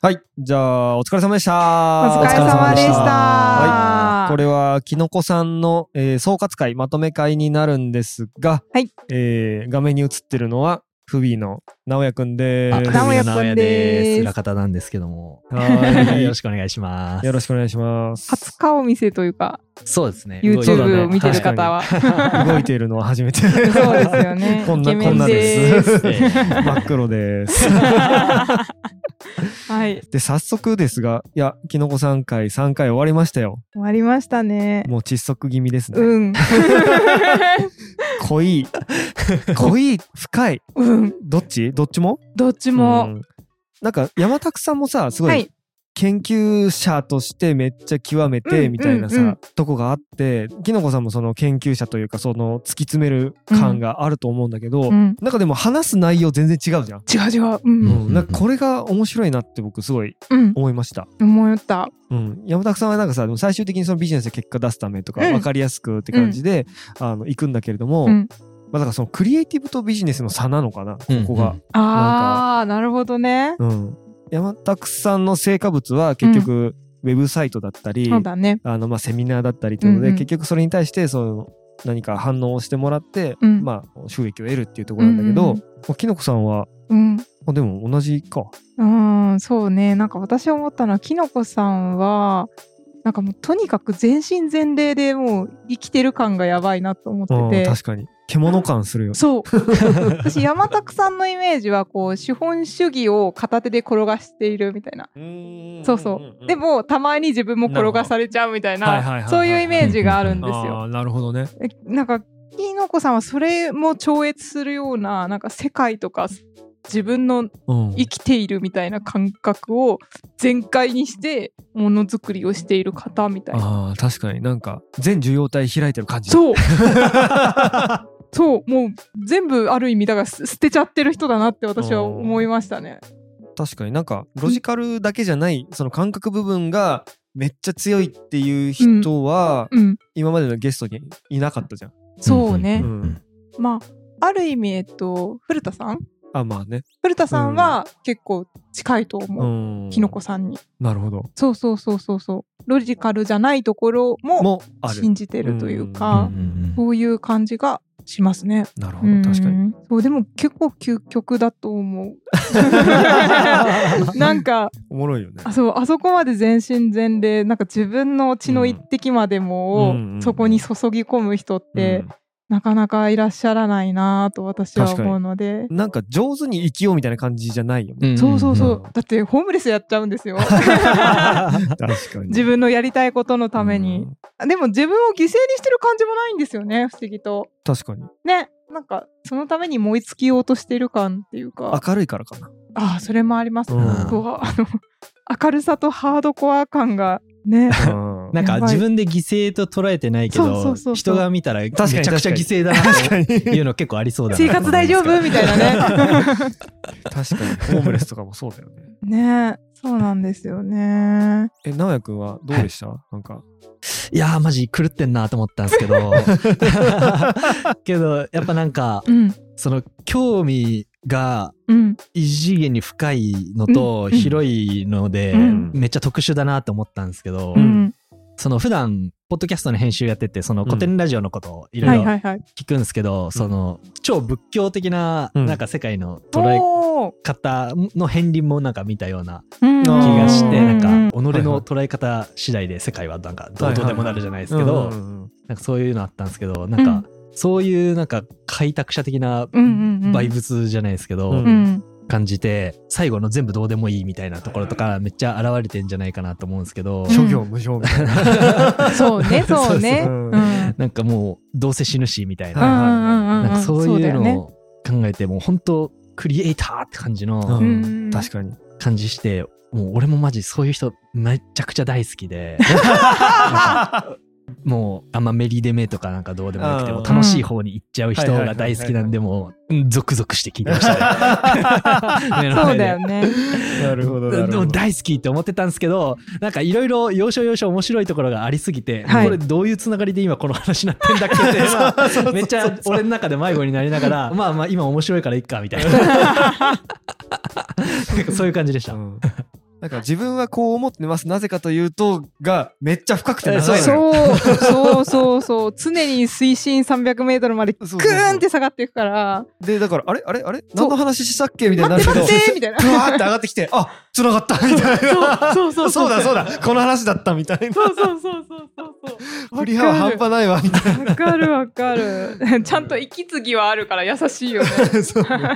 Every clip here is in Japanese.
はい。じゃあ、お疲れ様でした。お疲れ様でした。はい。これは、きのこさんの、えー総括会、まとめ会になるんですが、はいえー画面に映ってるのは、フビーの直哉くんであ、す。直哉くんです裏方なんですけども。は よろしくお願いしまい。す。よろしくお願いします。初顔見せというか、そうですね。YouTube を見てる方は。動いているのは初めて。そうですよね。こんなこんなですええ 真っ黒です。はい。で、早速ですが、いや、きのこさん回3回終わりましたよ。終わりましたね。もう窒息気味ですね。うん。濃い。濃い、深い。うん。どっち？どっちも？どっちうも。んなんか、山拓さんもさ、すごはいい。研究者としてめっちゃ極めてうんみたいなさ、うんうんとこがあって、きのこさんもその研究者というか、その突き詰める感があると思うんだけど、うん。なんかでも話す内容全然違うじゃん。違う違う。う。うんうんん、なんかこれが面白いなって僕すごいうん。思いました。思った。うん、山田さんはなんかさでも最終的にそのビジネスで結果出すためとかうん分かりやすくって感じで、あの行くんだけれども、うん。まあ、だからそのクリエイティブとビジネスの差なのかな、ここが。ああ、なるほどね。うん山田さんの成果物は結局ウェブサイトだったり、そうだね。ああのまあセミナーだったりというので、うんうん結局それに対してその何か反応をしてもらって、うんまあ収益を得るっていうところなんだけど、うんうんきのこさんはうん。あでも同じか。うん、そうね。なんか私思ったのは、きのこさんは、なんかもうとにかく全身全霊でもう生きてる感がやばいなと思うんってて。確かに獣感するよ。そう。私、山拓さんのイメージは、こう、資本主義を片手で転がしているみたいな。そうそう。でも、たまに自分も転がされちゃうみたいな、はいはいはいはいそういうイメージがあるんですあよ。ーなるほどね。えなんか、きのこさんはそれも超越するような、なんか世界とか、自分のうん生きているみたいな感覚を全開にしてものづくりをしている方みたいな。ああ確かになんか全受容体開いてる感じそう そうもう全部ある意味だからす捨てちゃってる人だなって私は思いましたね。確かになんかロジカルだけじゃないその感覚部分がめっちゃ強いっていう人はうん、今までのゲストにいなかったじゃん。そうね。うんまあある意味えっと古田さんあまあね。古田さんは結構近いとう思う、ん。きのこさんに。なるほど。そうそうそうそうそうロジカルじゃないところも。信じてるといううんか、うんそういう感じがしますね。なるほど確かに。に。そうでも結構究極だと思う。なんかおもろいよね。あそうあそこまで全身全霊なんか自分の血の一滴までもそこに注ぎ込む人って、うんなかなかいらっしゃらないなと私は思うので。なんか上手に生きようみたいな感じじゃないよね。ん。そうそうそう、うん。だってホームレスやっちゃうんですよ。確かに。自分のやりたいことのために、でも自分を犠牲にしてる感じもないんですよね不思議と。確かに。ねなんかそのために燃え尽きようとしてる感っていうか。明るいからかな。ああそれもあります、うん。あとはあの明るさとハードコア感がね。うんなんか自分で犠牲と捉えてないけどそうそう人が見たらめちゃ確かにくちゃ犠牲だなっていうの結構ありそうだな。生活大丈夫？みたいなね。確かに。ホームレスとかもそうだよね。ねそうなんですよね。え、直哉くんはどうでした？なんか。いやーマジ狂ってんなと思ったんですけど。けどやっぱなんかうん。その興味がうん。異次元に深いのとうん。広いので、うん。めっちゃ特殊だなと思ったんですけど、うんその普段ポッドキャストの編集やっててその古典ラジオのことをいろいいはいはい。聞くんですけど、その超仏教的なうん。なんか世界の捉え方の片鱗もなんか見たようなうん。気がして、うん。なんか己の捉え方次第で世界はなんかどうとでもなるじゃないですけど、なんかそういうのあったんですけどなんかそういうなんか開拓者的なバイブスじゃないですけど、うんうん感じて最後の全部どうでもいいみたいなところとかめっちゃ現れてんじゃないかなと思うんですけど、ん諸行無常みたいな。そうね そうね。なんかもうどうせ死ぬしみたいうんな,、なんかそういうのを考えてもう本当クリエイターって感じの確かに。感じして、もう俺もマジそういう人めちゃくちゃ大好きで もうあんまメリデメとかなんかどうでもよくてうんも楽しい方に行っちゃう人が大好きなんでもううんゾクゾクして聞いてました。そうだよね。なるほどなでもるほど。大好きって思ってたんですけどなんかいろいろ要所要所面白いところがありすぎて、はい。これどういうつながりで今この話になってんだっけって めっちゃ俺の中で迷子になりながらまあまあ今面白いからいっかみたいな。そういう感じでした。うんなんか自分はこう思ってます。なぜかというとがめっちゃ深くて長いのよ。そう。そう。そうそう常に水深300メートルまでグーンって下がっていくから。でだからあれあれあれ？何の話したっけ？みたいになる待っけどて待ってみたいな。グワーって上がってきてあ繋がった。みたいな。そうそうそうそう。だそうだ。この話だったみたいな。そうそうそうそうそう。そう振り幅半端ないわ。みたいわかる。わかる。ちゃんと息継ぎはあるから優しいよね。な そう確か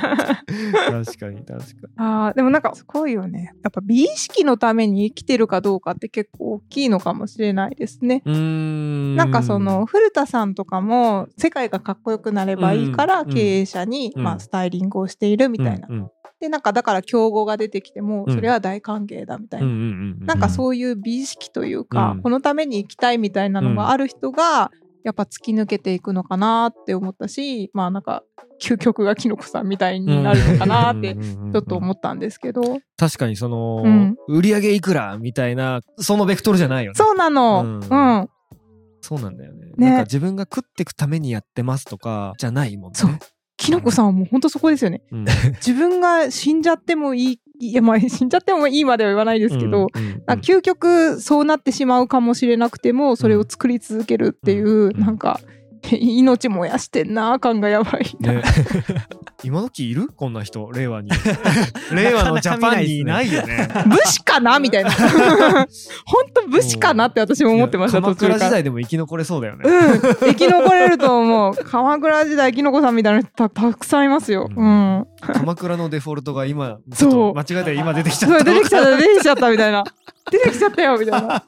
に確かに。あーでもなんかすごいよね。やっぱ美意識のために生きてるかどうかって結構大きいのかもしれないですね。ん。なんかその古田さんとかも世界がかっこよくなればいいからうん経営者に、うん。まあ、スタイリングをしているみたいな。でなんかだから競合が出てきてもうん。それは大歓迎だみたいな。なんかそういう美意識というか、うん。このために生きたいみたいなのがある人がやっぱ突き抜けていくのかなって思ったしまあなんか究極がキノコさんみたいになるのかなってちょっと思ったんですけど、確かにその、うん。売り上げいくらみたいなそのベクトルじゃないよね。そうなの、ううん。んそうなんだよね。ね。なんか自分が食っていくためにやってますとかじゃないもんね。そう。キノコさんはもう本当そこですよね。うん。自分が死んじゃってもいいいやまあ 死んじゃってもいいまでは言わないですけど、うんうんなんか究極そうなってしまうかもしれなくてもそれを作り続けるっていう、んなんか 命燃やしてんな感がやばい。な、ね 今時いる？こんな人。令和に。令和のジャパンにいないよね。武士かな？みたいな。本当武士かなって私も思ってましたいや鎌倉時途中から。代でも生き残れそうだよね。うん、生き残れると思う。鎌倉時代きのこさんみたいな人たたくさんいますよ。ううん。ん、鎌倉のデフォルトが今ちそう間違えたら今出てきちゃった。出てきちゃった出てきちゃったみたいな。出てきちゃったよみたいな。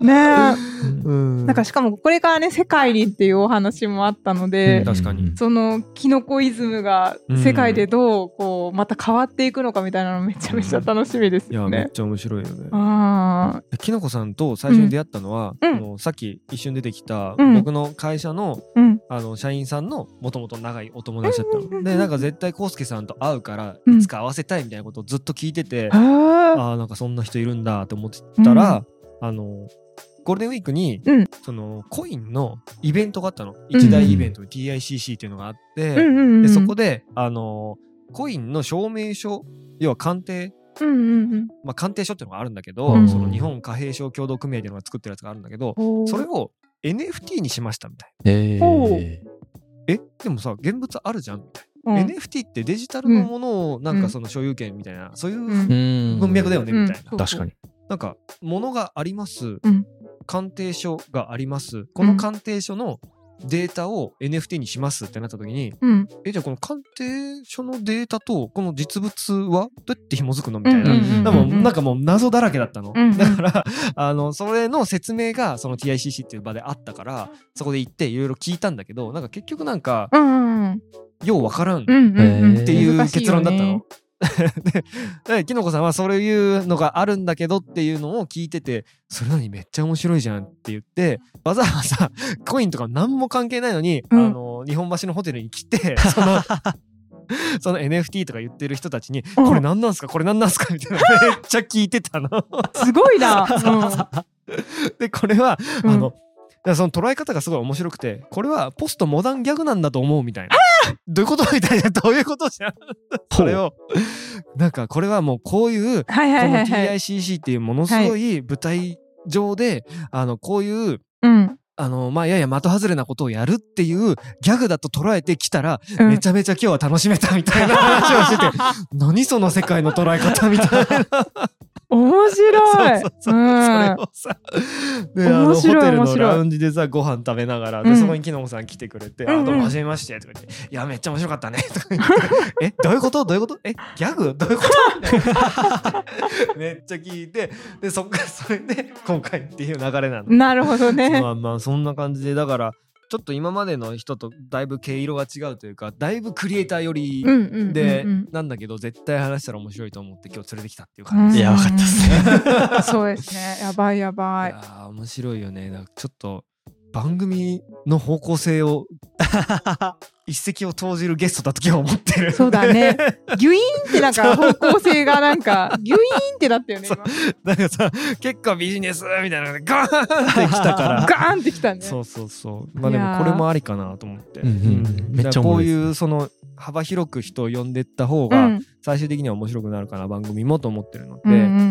ね。え。うん。なんかしかもこれからね世界にっていうお話もあったので、うん。確かに。そのキノコイズムが世界でどうこうまた変わっていくのかみたいなのめちゃめちゃ楽しみですいやよね。めっちゃ面白いよね。ああ、きのこさんと最初に出会ったのは、うん。あのさっき一瞬出てきた、うん。僕の会社のうん、あの社員さんのもともと長いお友達だったの、うんでなんか絶対コウスケさんと会うからうん。いつか会わせたいみたいなことをずっと聞いてて、ああ、ああなんかそんな人いるんだって思ってたら、あのゴールデンウィークに、うん。そのコインのイベントがあったの。一大イベント、TICC っていうのがあって、うんうんうん、でそこであのコインの証明書要は鑑定うんうんうん。まあ、鑑定書っていうのがあるんだけど、うん。その日本貨幣商協同組合っていうのが作ってるやつがあるんだけど、おーそれを NFT にしましたみたいえおうー、な。えでもさ現物あるじゃんみたいうん。な、NFT ってデジタルのものをなんかその所有権みたいな、そういううん。文脈だよねみたいな、うん。確かに。なんか物があります、ん鑑定書があります。この鑑定書のデータを NFT にしますってなった時に、うん。えじゃあこの鑑定書のデータとこの実物はどうやって紐づくのみたいな、うなんかもう謎だらけだったの。うん。うんだから、あの、それの説明がその TICC っていう場であったから、そこで行っていろいろ聞いたんだけど、なんか結局なんか、うんうんようわからんっうんうんうん。ていう結論だったの。よね。で、できのこさんはそういうのがあるんだけどっていうのを聞いてて、それなにめっちゃ面白いじゃんって言って、わざわざコインとか何も関係ないのに、うん。あの、日本橋のホテルに来て、その、その NFT とか言ってる人たちに、うん。これ何なんすかこれ何なんすかみたいな、めっちゃ聞いてたの。すごいな。で、これは、うん。あの、らその捉え方がすごい面白くて、これはポストモダンギャグなんだと思うみたいな。どういうことみたいな、どういうことじゃん。それを、なんかこれはもうこういう、こはいはいのはいはい。TICC っていうものすごい舞台上で、あの、こういう、うんあの、まあ、やや的外れなことをやるっていうギャグだと捉えてきたら、うん。めちゃめちゃ今日は楽しめたみたいな話をしてて、何その世界の捉え方みたいな。面白い。そうそうそう。うん。それをさ、で、あの、ホ面白いテルのラウンジでさ、ご飯食べながら、で、うん。そこにきのこさん来てくれて、うんうん。あ、どうも、はじめまして、とか言って、いや、めっちゃ面白かったね、とか言って、え、どういうこと？どういうこと？え、ギャグ？どういうこと？めっちゃ聞いて、で、そっからそれで、今回っていう流れなの。なるほどね。まあまあ、そんな感じで、だから、ちょっと今までの人とだいぶ毛色が違うというか、だいぶクリエイター寄りで、なんだけど、絶対話したら面白いと思って今日連れてきたっていう感じ。いや、分かったっすね。そうですね。やばいやばい。いやー面白いよね。ちょっと番組の方向性を 一石を投じるゲストだと今日思ってる。そうだね。ギュイーンってなんか方向性がなんか、ギュイーンってなったよね、今。なんかさ、結構ビジネスみたいなのでガーンってきたから。ガーンってきたね。そうそうそう。まあでもこれもありかなと思って。うんうんめっちゃこういうその幅広く人を呼んでった方がうん。最終的には面白くなるかな番組もと思ってるので。うんうんうんうん。う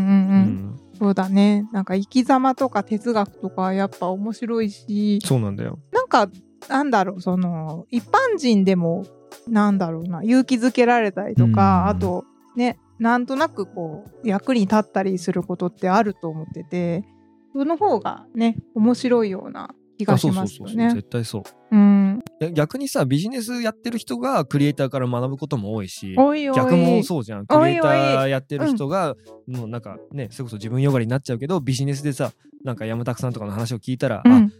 んそうだね。なんか生き様とか哲学とかやっぱ面白いし、そうなんだよ。なんか、なんだろう、その、一般人でも、なんだろうな、勇気づけられたりとか、うんあと、ね、なんとなくこう、役に立ったりすることってあると思ってて、その方がね、面白いような気があしそうそうそうそうますよね。絶対そう。うん。逆にさビジネスやってる人がクリエイターから学ぶことも多いし。逆もそうじゃんクリエイターやってる人がもうなんかねそれこそ自分よがりになっちゃうけどビジネスでさなんか山拓さんとかの話を聞いたら、あうん。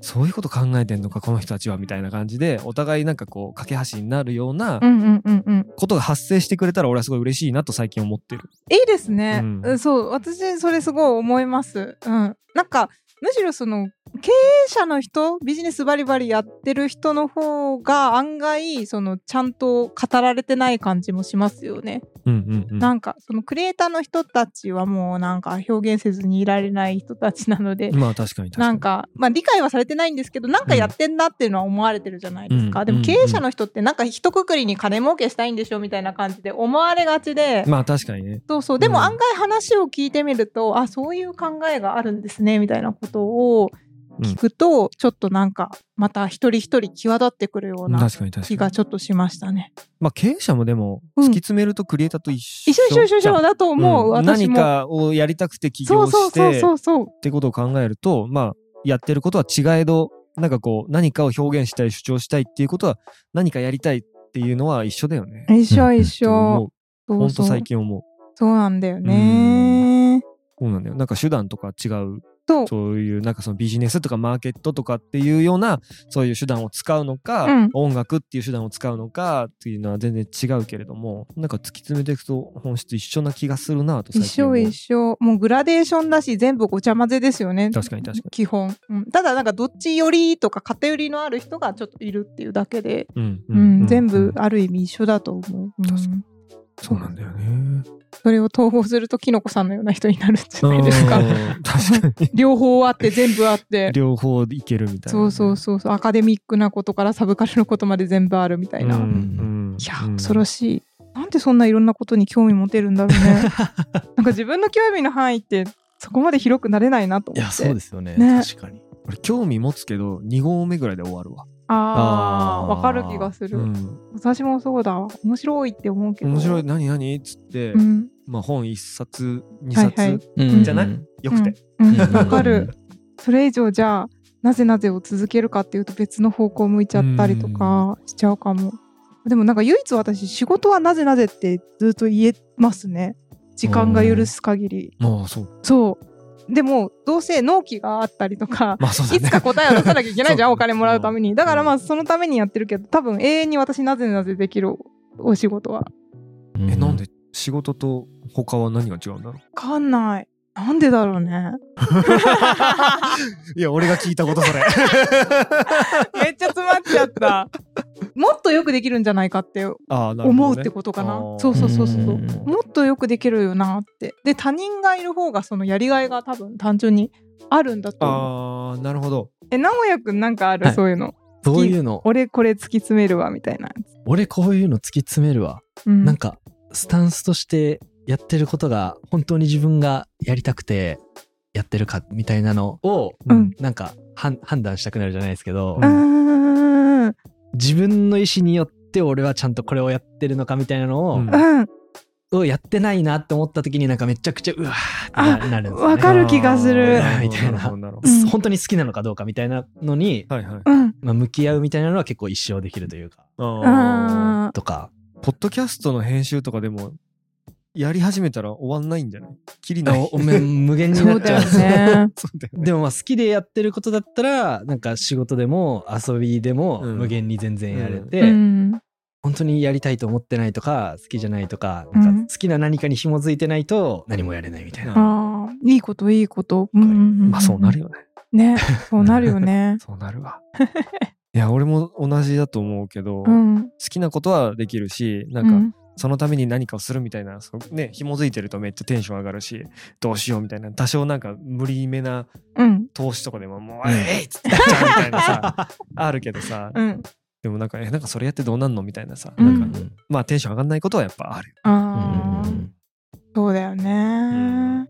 そういうこと考えてんのかこの人たちはみたいな感じでお互いなんかこう架け橋になるような。ことが発生してくれたら俺はすごい嬉しいなと最近思ってる。いいですね、うんうんそう私それすごい思いますうんなんかむしろその経営者の人ビジネスバリバリやってる人の方が案外そのちゃんと語られてない感じもしますよね、うんうんうんなんかそのクリエイターの人たちはもうなんか表現せずにいられない人たちなので、まあ確かに確かに。なんか、まあ理解はされてないんですけど、なんかやってんなっていうのは思われてるじゃないですか。うんでも経営者の人ってなんか一括りに金儲けしたいんでしょみたいな感じで思われがちで、まあ確かにね。そうそう。でうんも案外話を聞いてみると、あ、そういう考えがあるんですね、みたいなことを聞くと、ちょっとなんか、また一人一人際立ってくるような気が。ちょっとしましたね。まあ経営者もでもうん突き詰めるとクリエイターと一緒一緒一緒一緒一緒だと思う、うん私も。何かをやりたくて起業そうそうしてそうそうそう。ってことを考えるとまあやってることは違えどなんかこう何かを表現したい主張したいっていうことは何かやりたいっていうのは一緒だよね。一緒一緒。うそうほんとそう最近思う。そうなんだよね。そうなんだよ。なんか手段とか違う。そう。そういうなんかそのビジネスとかマーケットとかっていうようなそういう手段を使うのか、うん。音楽っていう手段を使うのかっていうのは全然違うけれどもなんか突き詰めていくと本質一緒な気がするなと最一緒一緒。もうグラデーションだし、全部ごちゃ混ぜですよね。確かに確かに。基本。うん。ただなんかどっち寄りとか偏りのある人がちょっといるっていうだけで、うん。うん。全部うん。ある意味一緒だと思う。うん。確かにそうなんだよね。それを統合するとキノコさんのような人になるんじゃないですかう。ん確かに両方あって全部あって。両方いけるみたいなね、そうそうそうそう。アカデミックなことからサブカルのことまで全部あるみたいな。うんいうんや、うん恐ろしい。なんでそんないろんなことに興味持てるんだろうね。なんか自分の興味の範囲ってそこまで広くなれないなと思って。いや、そうですよね。ね確かに。俺興味持つけど2合目ぐらいで終わるわ。ああ、わかる気がする。うん、私もそうだわ。面白いって思うけど。面白い何何？っつって、うん。まあ本1冊2はい冊、はいうんじゃない？よくて。うん。うんわかる。それ以上じゃあ、なぜなぜを続けるかっていうと別の方向向いちゃったりとかしちゃうかも。でもなんか唯一私、仕事はなぜなぜってずっと言えますね。時間が許す限り。まあそう。そう。でも、どうせ納期があったりとか、まあそうだね。いつか答えを出さなきゃいけないじゃん、お金もらうために。だからまあ、そのためにやってるけど、多分永遠に私なぜなぜできるお仕事は。え、なんで仕事と他は何が違うんだろう？わかんない。なんでだろうね。いや、俺が聞いたことそれ。めっちゃ詰まっちゃった。もっとよくできるんじゃないかって思うってことかな。あーそうそうそうそう。うんもっとよくできるよなって。で、他人がいる方がそのやりがいが多分単純にあるんだと思う。ああ、なるほど。え、直哉くんなんかある、はいそういうの。どういうの俺これ突き詰めるわ、みたいなやつ。俺こういうの突き詰めるわ。うんなんか、スタンスとしてやってることが本当に自分がやりたくてやってるかみたいなのを、うんなんか判判断したくなるじゃないですけど、うーん。自分の意思によって俺はちゃんとこれをやってるのかみたいなのを、うんうん。をやってないなって思った時になんかめちゃくちゃうわーってななるんですよね。わかる気がするみたいな本当に好きなのかどうかみたいなのに、はいはい。うん。まあ、向き合うみたいなのは結構一生できるというか、とか。ーポッドキャストの編集とかでも、やり始めたら終わんないんじゃない？きりない。おめ無限になっちゃう。ね。そうだよね。でもまあ好きでやってることだったら、なんか仕事でも遊びでもうん無限に全然やれて、うん。本当にやりたいと思ってないとか、好きじゃないとか、うんなんか好きな何かに紐づいてないと何もやれないみたいな。ああ、いいこと、いいこと。うんうんうんまあそうなるよね。ねそうなるよね そうなるわいや俺も同じだと思うけど、好うんきなことはできるしなんか、うんそのために何かをするみたいなそうね紐づいてるとめっちゃテンション上がるしどうしようみたいな多少なんか無理めなうん。投資とかでももう「うん。えい!」っつってやっちゃうみたいなさ あるけどさ。うん。でもなんかえなんかそれやってどうなんのみたいなさ、うん。なんかまあテンション上がんないことはやっぱあるあー。そうだよね。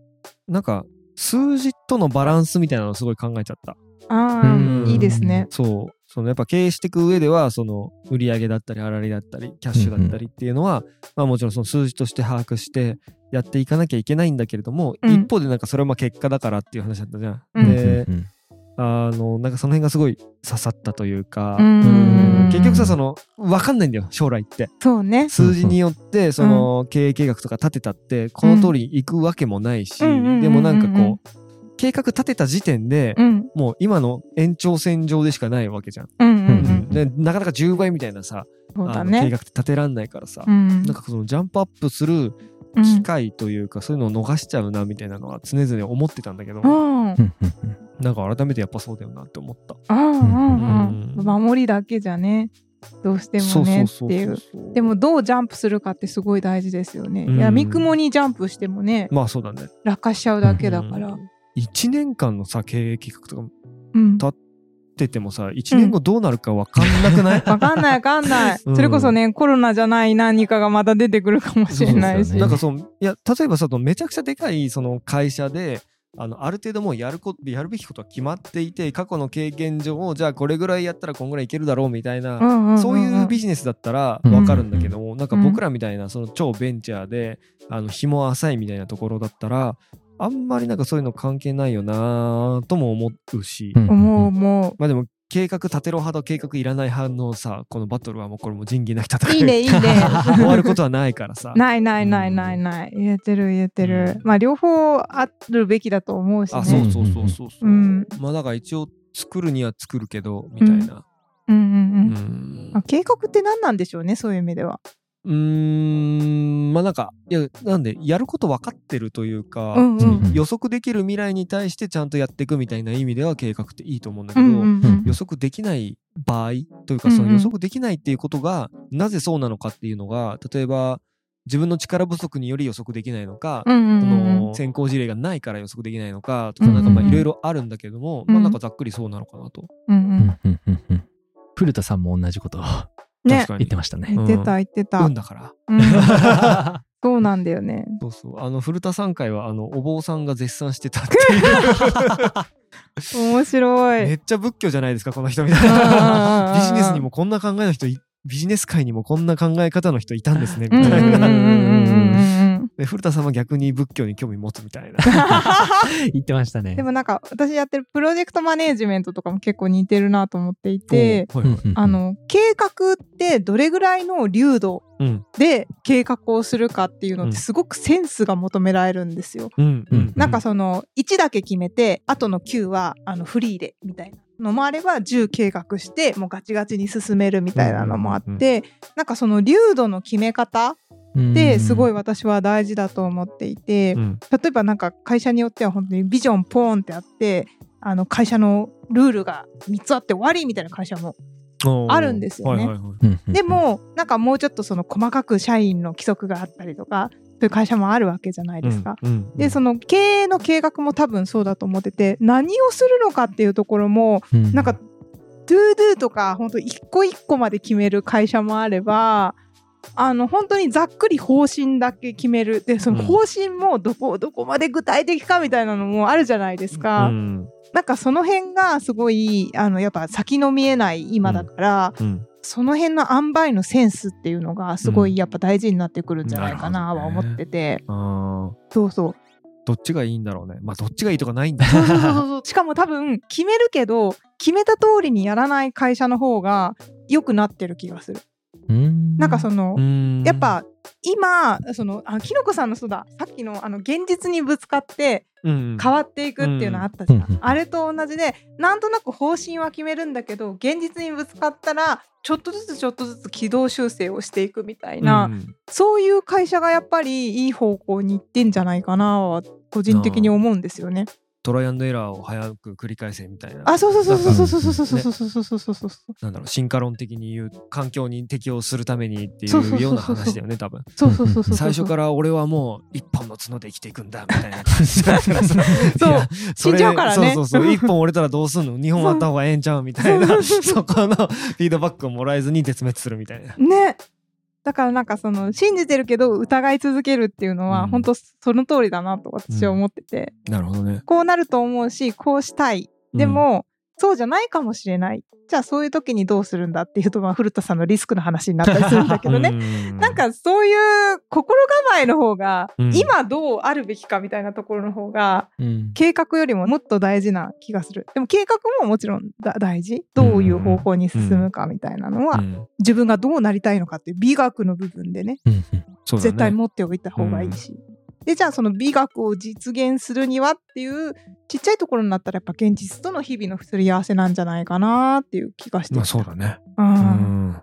なんか数字とのバランスみたいなのをすごい考えちゃった。あうん。あいいですね。そうそのやっぱ経営していく上ではその売り上げだったり粗利だったりキャッシュだったりっていうのは、まあもちろんその数字として把握してやっていかなきゃいけないんだけれども、うん。一方でなんかそれはまあ結果だからっていう話だったじゃん。うん。で、うんあのなんかその辺がすごい刺さったというか、うん。結局さその分かんないんだよ将来って。そうね。数字によってその経営計画とか立てたってこの通りいくわけもないし、うんうんうんうんうん。でもなんかこう計画立てた時点で、うん。もう今の延長線上でしかないわけじゃん。うんうんうん。でなかなか10倍みたいなさ、そうだね。計画って立てらんないからさ、うん。なんかそのジャンプアップするうん。機会というか、そういうのを逃しちゃうなみたいなのは常々思ってたんだけど、うん。なんか改めてやっぱそうだよなって思った。あうんうんうん。守りだけじゃね。どうしてもねっていうそうでもどうジャンプするかってすごい大事ですよね。うん。いや三雲にジャンプしてもねまあそうだね。落下しちゃうだけだから。1年間のさ経営計画とかうん。たっててもさ1年後どうなるか分かんなくない、わかんないわかんない。うんそれこそねコロナじゃない何かがまた出てくるかもしれないし。そうなんかそのいや例えばさそのめちゃくちゃでかいその会社であのある程度もうやるこやるべきことは決まっていて過去の経験上じゃあこれぐらいやったらこんぐらいいけるだろうみたいな、うんうんんんそういうビジネスだったらうん分かるんだけども、なんか僕らみたいなその超ベンチャーであの日も浅いみたいなところだったらあんまりなんかそういうの関係ないよなとも思うし、うん思う思う。まあでも計画立てろ派と計画いらない派のさこのバトルはもうこれも仁義なき戦いいいねいいね。終わることはないからさないないないないない言えてる言えてる。まあ両方あるべきだと思うしね。あそうそうそうそうそう、うんまあだから一応作るには作るけどみたいなうんうんううん。んあ計画って何なんでしょうねそういう意味では。うーんまあなんかいやなんでやること分かってるというか、うんうん。うん予測できる未来に対してちゃんとやっていくみたいな意味では計画っていいと思うんだけど、うんうんうん予測できない場合というかうんうん。その予測できないっていうことがなぜそうなのかっていうのが例えば自分の力不足により予測できないのか、うんうんそうんうん。の先行事例がないから予測できないのかとかうんうんなんかまあいろいろあるんだけども、うんまあなんかざっくりそうなのかなと。うんううんんうんうんうん。古田さんも同じことをね言ってましたね。言ってた言ってた運。だから。うん そうなんだよね。そうそう。あの古田さん会はあのお坊さんが絶賛してたっていう。面白い。めっちゃ仏教じゃないですかこの人みたいな。うん ビジネスにもこんな考えの人いビジネス界にもこんな考え方の人いたんですねみたいな。うんで古田さんは逆に仏教に興味持つみたいな。言ってましたね。でもなんか私やってるプロジェクトマネージメントとかも結構似てるなと思っていて、おはいはいあ、の計画ってどれぐらいの流度うんで計画をするかっていうのっうんてすごくセンスが求められるんですよ。うんうん。なんかその1だけ決めてあとの9はあのフリーでみたいなのもあれば10計画してもうガチガチに進めるみたいなのもあって、うんうんなんかその流度の決め方ってすごい私は大事だと思っていて、うん。例えばなんか会社によっては本当にビジョンポーンってあってあの会社のルールが3つあって終わりみたいな会社もあるんですよね。はいはいはい。うんうんうん。で、もなんかもうちょっとその細かく社員の規則があったりとかそういう会社もあるわけじゃないですか。うんうんでその経営の計画も多分そうだと思ってて何をするのかっていうところもうん。なんか、 To Do とか本当一個一個まで決める会社もあればあの本当にざっくり方針だけ決める。でその方針もどこどこまで具体的かみたいなのもあるじゃないですか。うん。なんかその辺がすごいあのやっぱ先の見えない今だから、うん。その辺の塩梅のセンスっていうのがすごいやっぱ大事になってくるんじゃないかなうんは思ってて、あー。そうそう。どっちがいいんだろうね。まあどっちがいいとかないんだ。そう。そうそうそう。しかも多分決めるけど決めた通りにやらない会社の方が良くなってる気がする。うん。なんかその、うん。やっぱ今そのあきのこさんのそうだ。さっきのあの現実にぶつかってうん変わっていくっていうのあったじゃん、うんあれと同じでなんとなく方針は決めるんだけど現実にぶつかったらちょっとずつちょっとずつ軌道修正をしていくみたいな、うんそういう会社がやっぱりいい方向に行ってんじゃないかなは個人的に思うんですよね。トライアンドエラーを早く繰り返せみたいな。あそうそうそうそうそうそうそうそうそうそうそうそうそうそうなんだろう進化論的に言う環境に適応するためにっていそうそうそうそううような話だよね多分そうそうそうそう最初からら俺はもう一本の角で生きていくんだみたいな感じだからさそういやそれ死んじゃうからねそうそうそう一本折れたらどうすんの二本あった方がええんちゃうみたいなそうそうそこのフィードバックをもらえずに絶滅するみたいなねだからなんかその信じてるけど疑い続けるっていうのはうん。本当その通りだなと私は思ってて、なるほどね。こうなると思うしこうしたい。でも、そうじゃないかもしれない。じゃあそういう時にどうするんだっていうと、まあ、古田さんのリスクの話になったりするんだけどね。うん。なんかそういう心構えの方が、うん。今どうあるべきかみたいなところの方がうん。計画よりももっと大事な気がする。でも計画ももちろんだ大事。どういう方向に進むかみたいなのは、うん。自分がどうなりたいのかっていう美学の部分でね。ね。絶対持っておいた方がいいし、でじゃあその美学を実現するにはっていうちっちゃいところになったらやっぱ現実との日々のすり合わせなんじゃないかなっていう気がしてまあそうだね。ううん。んは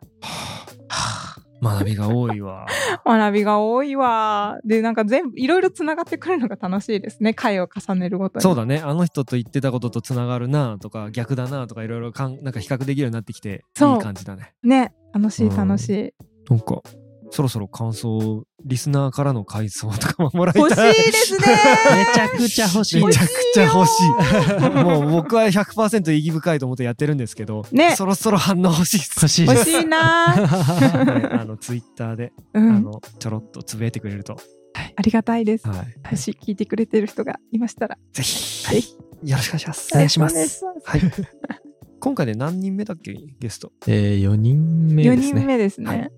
あ。学びが多いわ。学びが多いわ。でなんか全部いろいろつながってくるのが楽しいですね。回を重ねるごとに。そうだね。あの人と言ってたこととつながるなとか逆だなとかいろいろかんなんか比較できるようになってきていい感じだね。ね。楽しいうん楽しい、なんかそろそろ感想リスナーからの感想とかももらい欲しいたいですね。めちゃくちゃ欲しい。めちゃくちゃ欲しい。もう僕は100%意義深いと思ってやってるんですけど、ね。そろそろ反応欲しい。欲しいです。欲しいな、はい。あのツイッターで、うん、あのちょろっとつぶやいてくれると、ありがたいです、はい、もし聞いてくれてる人がいましたら。ぜひ、はい。よろしくお願いします。お願いします。はい。今回で何人目だっけゲスト？えー、4人目4ですね。人目ですね、はい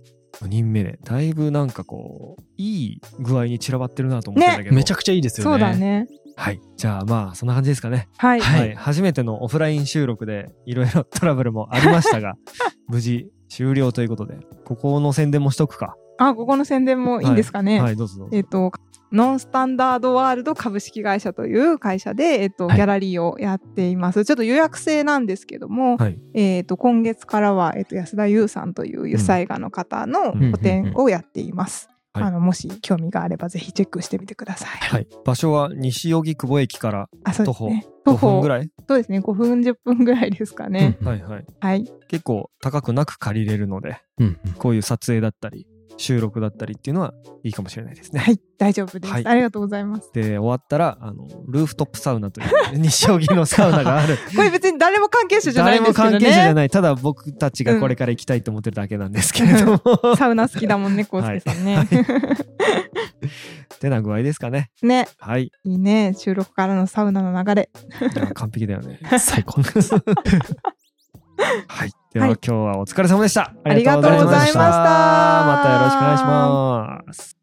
4人目で、だいぶなんかこういい具合に散らばってるなと思ってたけど、めちゃくちゃいいですよね。そうだね。はい。じゃあまあそんな感じですかね。はい、はい、初めてのオフライン収録でいろいろトラブルもありましたが 無事終了ということで。ここの宣伝もしとくか。あここの宣伝もいいんですかね、はいどうぞどうぞ。えっ、とノンスタンダードワールド株式会社という会社で、えっとはいギャラリーをやっています。ちょっと予約制なんですけども、はいえっと今月からは、えっと安田優さんという油彩画の方のうん個展をやっています。はいあのもし興味があればぜひチェックしてみてください。はい、場所は西荻窪駅から徒歩すね。5分ぐらい、そうですね。5分10分ぐらいですかね。うんはいはいはい。結構高くなく借りれるのでうんこういう撮影だったり収録だったりっていうのはいいかもしれないですね。はい。大丈夫です。はいありがとうございます。で終わったらあのルーフトップサウナという西荻のサウナがある これ別に誰も関係者じゃない誰もんですけどね。関係者じゃないただ僕たちがこれから行きたいと思ってるだけなんですけれども、サウナ好きだもんね、コウスケさんね。てな具合ですかねね。はいいいね。収録からのサウナの流れ。完璧だよね 最高です。はい。では、はい今日はお疲れ様でした。ありがとうございましたまたよろしくお願いします。